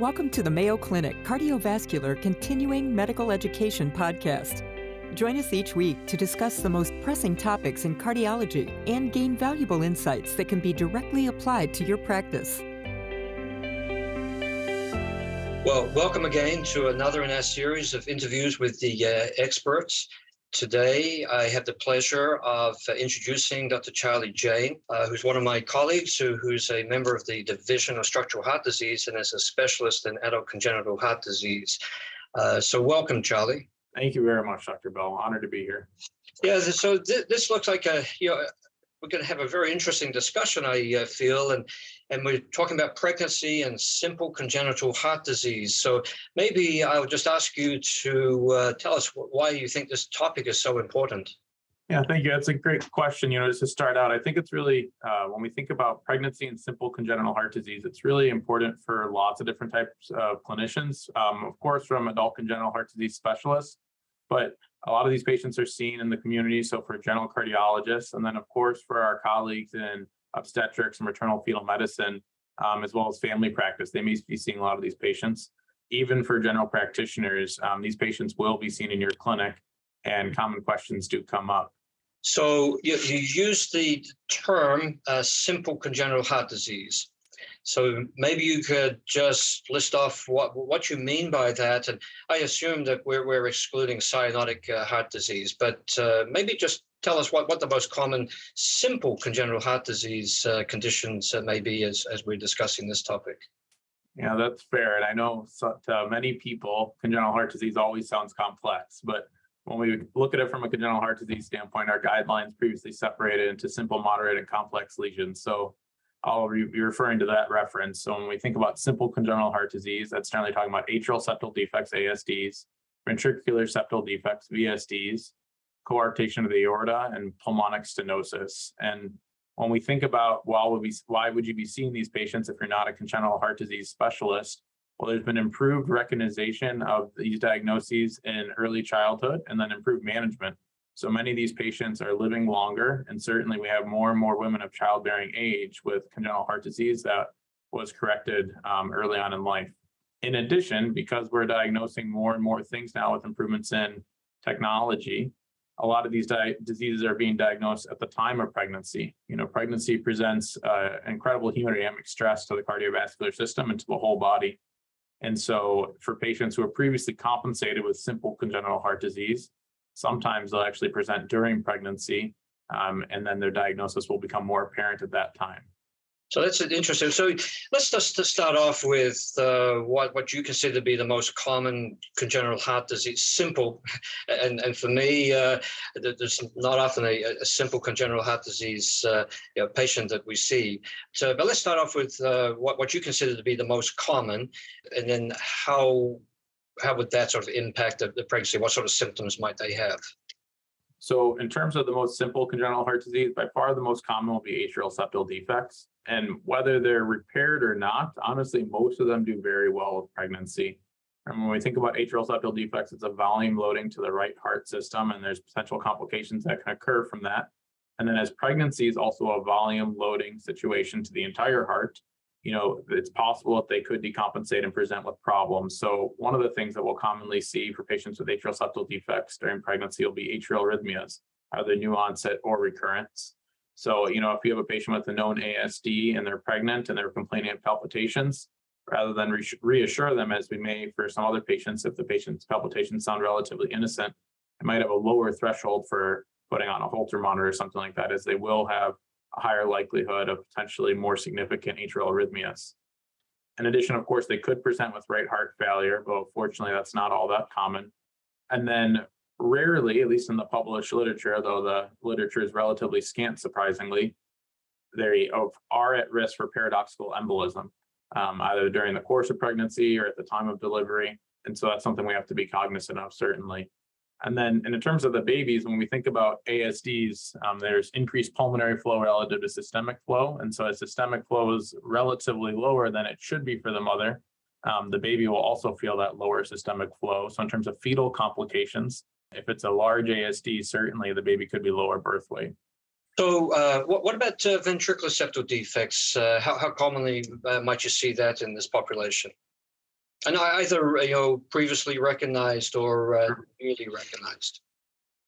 Welcome to the Mayo Clinic Cardiovascular Continuing Medical Education Podcast. Join us each week to discuss the most pressing topics in cardiology and gain valuable insights that can be directly applied to your practice. Well, welcome again to another in our series of interviews with the uh, experts. Today, I have the pleasure of uh, introducing Dr. Charlie Jain, uh, who's one of my colleagues, who, who's a member of the Division of Structural Heart Disease and is a specialist in adult congenital heart disease. Uh, so, welcome, Charlie. Thank you very much, Dr. Bell. Honored to be here. Yeah, so th- this looks like a you know we're going to have a very interesting discussion, I uh, feel, and and we're talking about pregnancy and simple congenital heart disease. So maybe I'll just ask you to uh, tell us why you think this topic is so important. Yeah, thank you. That's a great question. You know, just to start out, I think it's really uh, when we think about pregnancy and simple congenital heart disease, it's really important for lots of different types of clinicians. Um, of course, from adult congenital heart disease specialists, but a lot of these patients are seen in the community. So for general cardiologists, and then of course for our colleagues in obstetrics and maternal fetal medicine, um, as well as family practice, they may be seeing a lot of these patients. Even for general practitioners, um, these patients will be seen in your clinic, and common questions do come up. So you, you use the term uh, simple congenital heart disease. So maybe you could just list off what what you mean by that. And I assume that we're, we're excluding cyanotic uh, heart disease, but uh, maybe just tell us what, what the most common simple congenital heart disease uh, conditions uh, may be as, as we're discussing this topic. Yeah, that's fair. And I know to many people, congenital heart disease always sounds complex, but when we look at it from a congenital heart disease standpoint, our guidelines previously separated into simple, moderate, and complex lesions. So I'll be referring to that reference. So when we think about simple congenital heart disease, that's generally talking about atrial septal defects, ASDs, ventricular septal defects, VSDs, coarctation of the aorta, and pulmonic stenosis. And when we think about why would, we, why would you be seeing these patients if you're not a congenital heart disease specialist? Well, there's been improved recognition of these diagnoses in early childhood and then improved management. So many of these patients are living longer, and certainly we have more and more women of childbearing age with congenital heart disease that was corrected um, early on in life. In addition, because we're diagnosing more and more things now with improvements in technology, a lot of these di- diseases are being diagnosed at the time of pregnancy. You know, pregnancy presents uh, incredible hemodynamic stress to the cardiovascular system and to the whole body. And so, for patients who are previously compensated with simple congenital heart disease, Sometimes they'll actually present during pregnancy, um, and then their diagnosis will become more apparent at that time. So that's interesting. So let's just start off with uh, what what you consider to be the most common congenital heart disease. Simple, and and for me, uh, there's not often a, a, simple congenital heart disease uh, you know, patient that we see. So, but let's start off with uh, what what you consider to be the most common, and then how how would that sort of impact the, the pregnancy? What sort of symptoms might they have? So, in terms of the most simple congenital heart disease, by far the most common will be atrial septal defects. And whether they're repaired or not, honestly, most of them do very well with pregnancy. And when we think about atrial septal defects, it's a volume loading to the right heart system, and there's potential complications that can occur from that. And then, as pregnancy is also a volume loading situation to the entire heart, you know, it's possible that they could decompensate and present with problems. So one of the things that we'll commonly see for patients with atrial septal defects during pregnancy will be atrial arrhythmias, either new onset or recurrence. So, you know, if you have a patient with a known ASD and they're pregnant and they're complaining of palpitations, rather than re- reassure them as we may for some other patients, if the patient's palpitations sound relatively innocent, it might have a lower threshold for putting on a Holter monitor or something like that, as they will have a higher likelihood of potentially more significant atrial arrhythmias. In addition, of course, they could present with right heart failure, but fortunately, that's not all that common. And then rarely, at least in the published literature, though the literature is relatively scant, surprisingly, they are at risk for paradoxical embolism, um, either during the course of pregnancy or at the time of delivery. And so that's something we have to be cognizant of, certainly. And then, and in terms of the babies, when we think about ASDs, um, there's increased pulmonary flow relative to systemic flow. And so, as systemic flow is relatively lower than it should be for the mother, um, the baby will also feel that lower systemic flow. So, in terms of fetal complications, if it's a large ASD, certainly the baby could be lower birth weight. So, uh, what, what about uh, ventricular septal defects? Uh, how, how commonly uh, might you see that in this population? And either you know previously recognized or uh, newly recognized.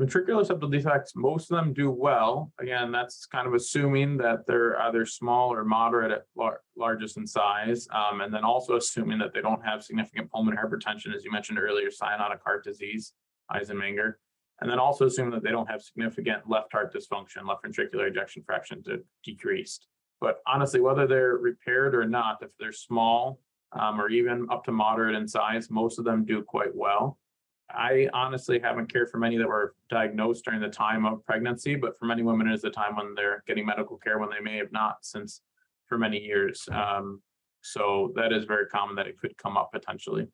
Ventricular septal defects, most of them do well. Again, that's kind of assuming that they're either small or moderate at lar- largest in size, um, and then also assuming that they don't have significant pulmonary hypertension, as you mentioned earlier, cyanotic heart disease, Eisenmenger, and then also assuming that they don't have significant left heart dysfunction, left ventricular ejection fraction to decreased. But honestly, whether they're repaired or not, if they're small um, or even up to moderate in size, most of them do quite well. I honestly haven't cared for many that were diagnosed during the time of pregnancy, but for many women, it is the time when they're getting medical care when they may have not since for many years. Um, so that is very common that it could come up potentially.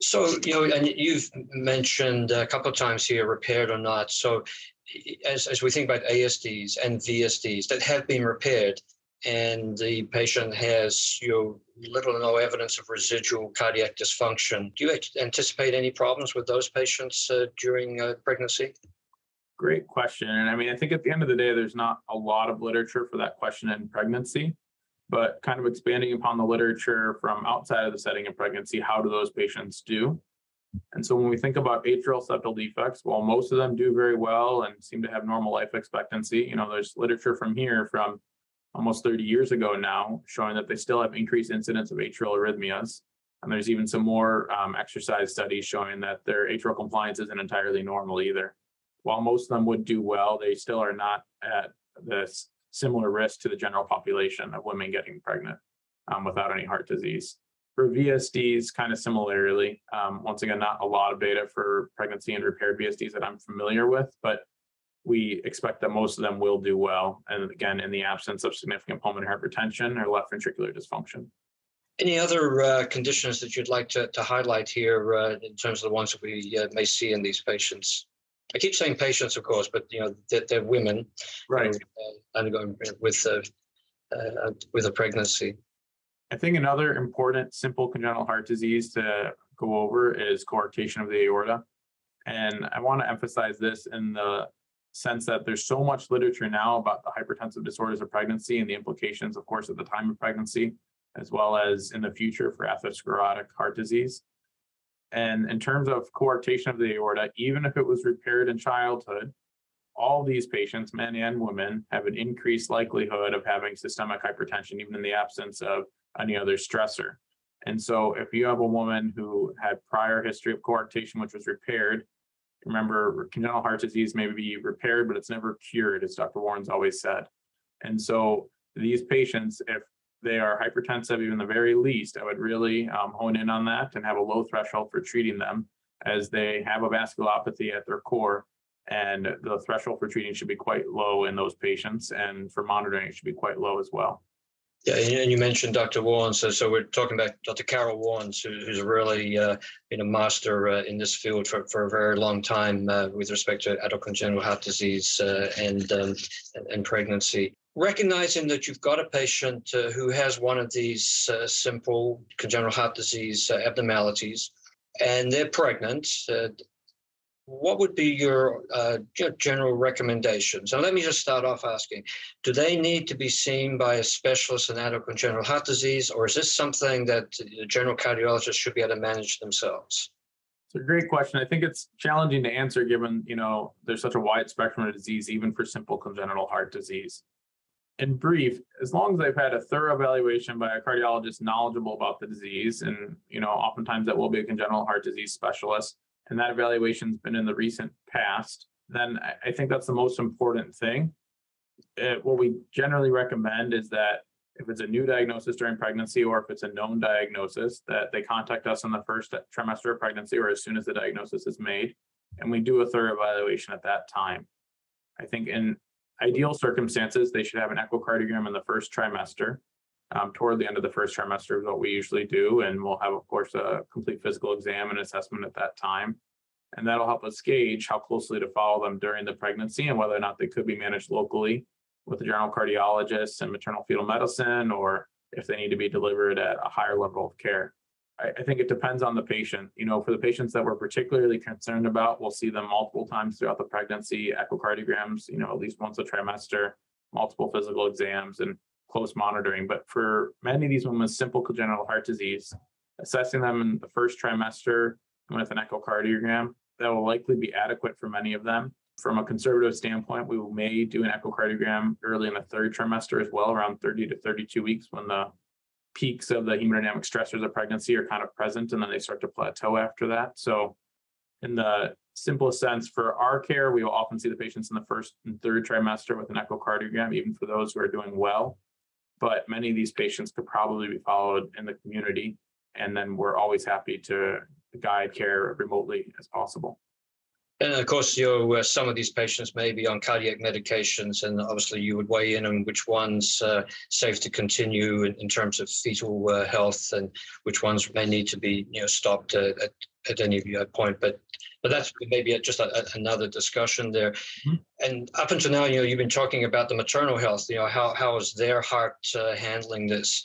So, you know, and you've mentioned a couple of times here repaired or not. So, as, as we think about ASDs and VSDs that have been repaired, and the patient has you know little or no evidence of residual cardiac dysfunction. Do you anticipate any problems with those patients uh, during uh, pregnancy? Great question. And I mean, I think at the end of the day, there's not a lot of literature for that question in pregnancy, but kind of expanding upon the literature from outside of the setting of pregnancy, how do those patients do? And so when we think about atrial septal defects, while most of them do very well and seem to have normal life expectancy, you know, there's literature from here from almost 30 years ago now, showing that they still have increased incidence of atrial arrhythmias. And there's even some more um, exercise studies showing that their atrial compliance isn't entirely normal either. While most of them would do well, they still are not at this similar risk to the general population of women getting pregnant um, without any heart disease. For VSDs, kind of similarly, um, once again, not a lot of data for pregnancy and repaired VSDs that I'm familiar with, but we expect that most of them will do well. And again, in the absence of significant pulmonary hypertension or left ventricular dysfunction. Any other uh, conditions that you'd like to, to highlight here uh, in terms of the ones that we uh, may see in these patients? I keep saying patients, of course, but you know they're, they're women, right? undergoing with uh, uh, with a pregnancy. I think another important simple congenital heart disease to go over is coarctation of the aorta. And I want to emphasize this in the sense that there's so much literature now about the hypertensive disorders of pregnancy and the implications, of course, at the time of pregnancy, as well as in the future for atherosclerotic heart disease. And in terms of coarctation of the aorta, even if it was repaired in childhood, all these patients, men and women, have an increased likelihood of having systemic hypertension, even in the absence of any other stressor. And so, if you have a woman who had prior history of coarctation, which was repaired, Remember, congenital heart disease may be repaired, but it's never cured, as Dr. Warnes always said. And so these patients, if they are hypertensive, even the very least, I would really um, hone in on that and have a low threshold for treating them as they have a vasculopathy at their core. And the threshold for treating should be quite low in those patients. And for monitoring, it should be quite low as well. Yeah, and you mentioned Dr. Warnes. So, so we're talking about Dr. Carole Warnes, who's really uh, been a master uh, in this field for, for a very long time uh, with respect to adult congenital heart disease uh, and, um, and pregnancy. Recognizing that you've got a patient uh, who has one of these uh, simple congenital heart disease abnormalities, and they're pregnant, what would be your uh, general recommendations? And let me just start off asking Do they need to be seen by a specialist in adult congenital heart disease, or is this something that the general cardiologist should be able to manage themselves? It's a great question. I think it's challenging to answer given, you know, there's such a wide spectrum of disease, even for simple congenital heart disease. In brief, as long as they've had a thorough evaluation by a cardiologist knowledgeable about the disease, and, you know, oftentimes that will be a congenital heart disease specialist, and that evaluation's been in the recent past, then I, think that's the most important thing. Uh, what we generally recommend is that if it's a new diagnosis during pregnancy or if it's a known diagnosis, that they contact us in the first trimester of pregnancy or as soon as the diagnosis is made, and we do a thorough evaluation at that time. I think in ideal circumstances, they should have an echocardiogram in the first trimester um, toward the end of the first trimester is what we usually do. And we'll have, of course, a complete physical exam and assessment at that time. And that'll help us gauge how closely to follow them during the pregnancy and whether or not they could be managed locally with a general cardiologist and maternal fetal medicine, or if they need to be delivered at a higher level of care. I, I think it depends on the patient. You know, for the patients that we're particularly concerned about, we'll see them multiple times throughout the pregnancy, echocardiograms, you know, at least once a trimester, multiple physical exams, and close monitoring. But for many of these women with simple congenital heart disease, assessing them in the first trimester with an echocardiogram. That will likely be adequate for many of them. From a conservative standpoint, we may do an echocardiogram early in the third trimester as well, around 30 to 32 weeks when the peaks of the hemodynamic stressors of pregnancy are kind of present and then they start to plateau after that. So in the simplest sense for our care, we will often see the patients in the first and third trimester with an echocardiogram, even for those who are doing well. But many of these patients could probably be followed in the community. And then we're always happy to guide care remotely as possible. And of course, you know, uh, some of these patients may be on cardiac medications, and obviously you would weigh in on which ones uh, safe to continue in, in terms of fetal uh, health, and which ones may need to be, you know, stopped uh, at, at any point. But but that's maybe just a, a, another discussion there. Mm-hmm. And up until now, you know, you've been talking about the maternal health. You know, how how is their heart uh, handling this?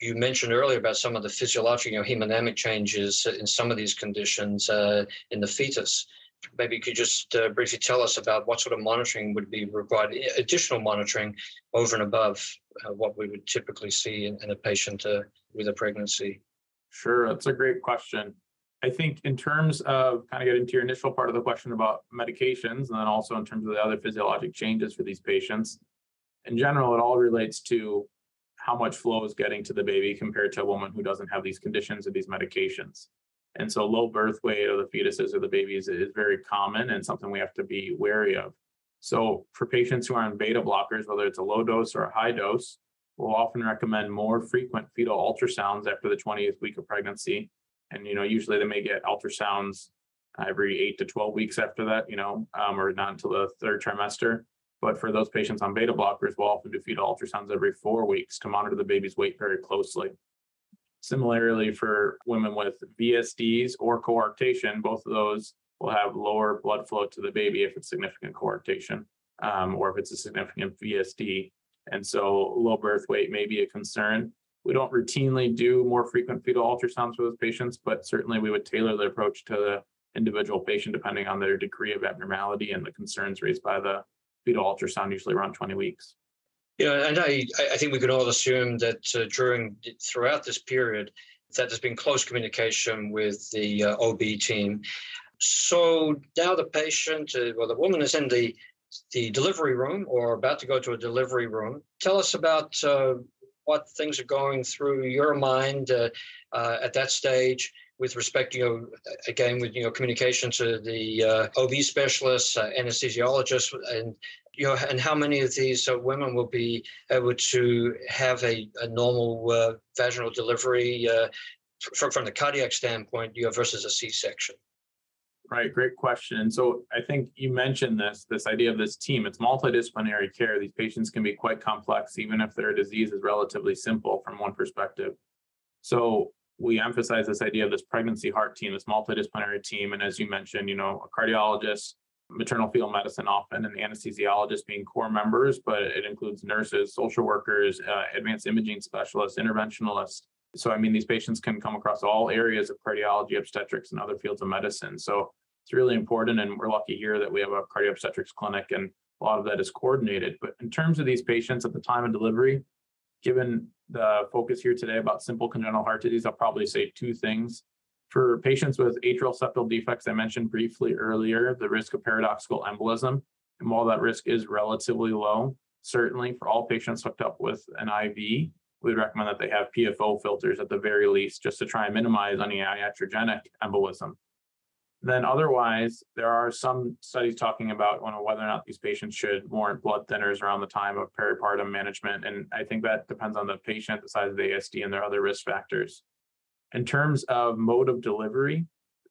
you mentioned earlier about some of the physiological, you know, hemodynamic changes in some of these conditions uh, in the fetus maybe you could just uh, briefly tell us about what sort of monitoring would be required, additional monitoring over and above uh, what we would typically see in, in a patient uh, with a pregnancy. Sure, that's a great question. I think in terms of kind of getting to your initial part of the question about medications, and then also in terms of the other physiologic changes for these patients, in general, it all relates to how much flow is getting to the baby compared to a woman who doesn't have these conditions or these medications. And so low birth weight of the fetuses or the babies is very common and something we have to be wary of. So for patients who are on beta blockers, whether it's a low dose or a high dose, we'll often recommend more frequent fetal ultrasounds after the 20th week of pregnancy. And, you know, usually they may get ultrasounds every eight to 12 weeks after that, you know, um, or not until the third trimester. But for those patients on beta blockers, we'll often do fetal ultrasounds every four weeks to monitor the baby's weight very closely. Similarly, for women with VSDs or coarctation, both of those will have lower blood flow to the baby if it's significant coarctation um, or if it's a significant VSD. And so low birth weight may be a concern. We don't routinely do more frequent fetal ultrasounds for those patients, but certainly we would tailor the approach to the individual patient depending on their degree of abnormality and the concerns raised by the fetal ultrasound, usually around 20 weeks. Yeah, and I, I think we can all assume that uh, during throughout this period, that there's been close communication with the uh, OB team. So now the patient, uh, well, the woman is in the the delivery room or about to go to a delivery room. Tell us about uh, what things are going through your mind uh, uh, at that stage with respect, you know, again with you know communication to the OB specialists, anesthesiologists, and you know, and how many of these uh, women will be able to have a, a normal uh, vaginal delivery uh, from, from the cardiac standpoint, you know, versus a C-section? Right, great question. And so I think you mentioned this, this idea of this team. It's multidisciplinary care. These patients can be quite complex, even if their disease is relatively simple from one perspective. So we emphasize this idea of this pregnancy heart team, this multidisciplinary team. And as you mentioned, you know, a cardiologist, maternal fetal medicine often and anesthesiologists being core members, but it includes nurses, social workers, uh, advanced imaging specialists, interventionalists. So, I mean, these patients can come across all areas of cardiology, obstetrics, and other fields of medicine. So, it's really important. And we're lucky here that we have a cardio obstetrics clinic and a lot of that is coordinated. But in terms of these patients at the time of delivery, given the focus here today about simple congenital heart disease, I'll probably say two things. For patients with atrial septal defects, I mentioned briefly earlier the risk of paradoxical embolism. And while that risk is relatively low, certainly for all patients hooked up with an IV, we'd recommend that they have PFO filters at the very least, just to try and minimize any iatrogenic embolism. Then otherwise, there are some studies talking about whether or not these patients should warrant blood thinners around the time of peripartum management. And I think that depends on the patient, the size of the ASD, and their other risk factors in terms of mode of delivery,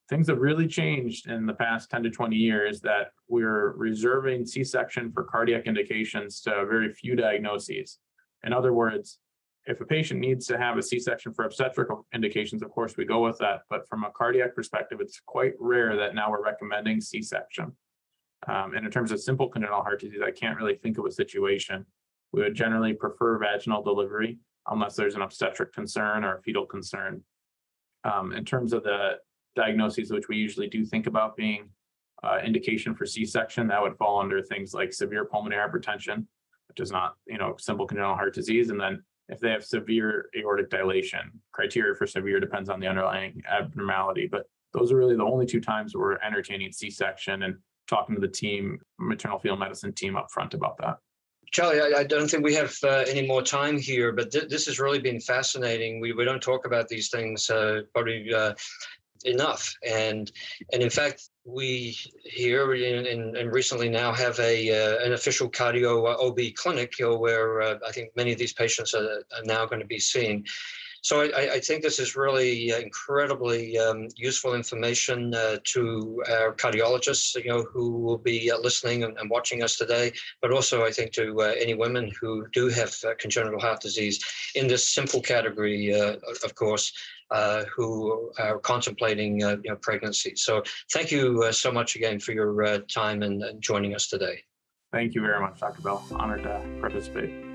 things have really changed in the past 10 to 20 years that we're reserving C-section for cardiac indications to very few diagnoses. In other words, if a patient needs to have a C-section for obstetrical indications, of course we go with that. But from a cardiac perspective, it's quite rare that now we're recommending C-section. Um, and in terms of simple congenital heart disease, I can't really think of a situation. We would generally prefer vaginal delivery unless there's an obstetric concern or a fetal concern. Um, in terms of the diagnoses, which we usually do think about being uh, indication for C-section, that would fall under things like severe pulmonary hypertension, which is not, you know, simple congenital heart disease, and then if they have severe aortic dilation. Criteria for severe depends on the underlying abnormality, but those are really the only two times we're entertaining C-section and talking to the team, maternal fetal medicine team up front about that. Charlie, I, I don't think we have uh, any more time here, but th- this has really been fascinating. We, we don't talk about these things uh, probably uh, enough, and and in fact, we here and recently now have a uh, an official cardio uh, OB clinic you know, where uh, I think many of these patients are, are now going to be seen. So I, I, think this is really incredibly um, useful information uh, to our cardiologists, you know, who will be uh, listening and, and, watching us today, but also I think to uh, any women who do have uh, congenital heart disease in this simple category, uh, of course, uh, who are contemplating you know, pregnancy. So thank you so much again for your time and, and joining us today. Thank you very much, Dr. Bell. Honored to participate.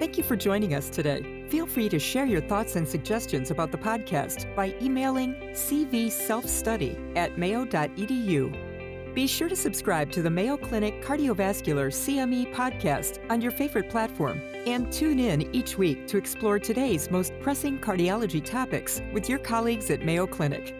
Thank you for joining us today. Feel free to share your thoughts and suggestions about the podcast by emailing cvselfstudy at mayo.edu. Be sure to subscribe to the Mayo Clinic Cardiovascular CME podcast on your favorite platform and tune in each week to explore today's most pressing cardiology topics with your colleagues at Mayo Clinic.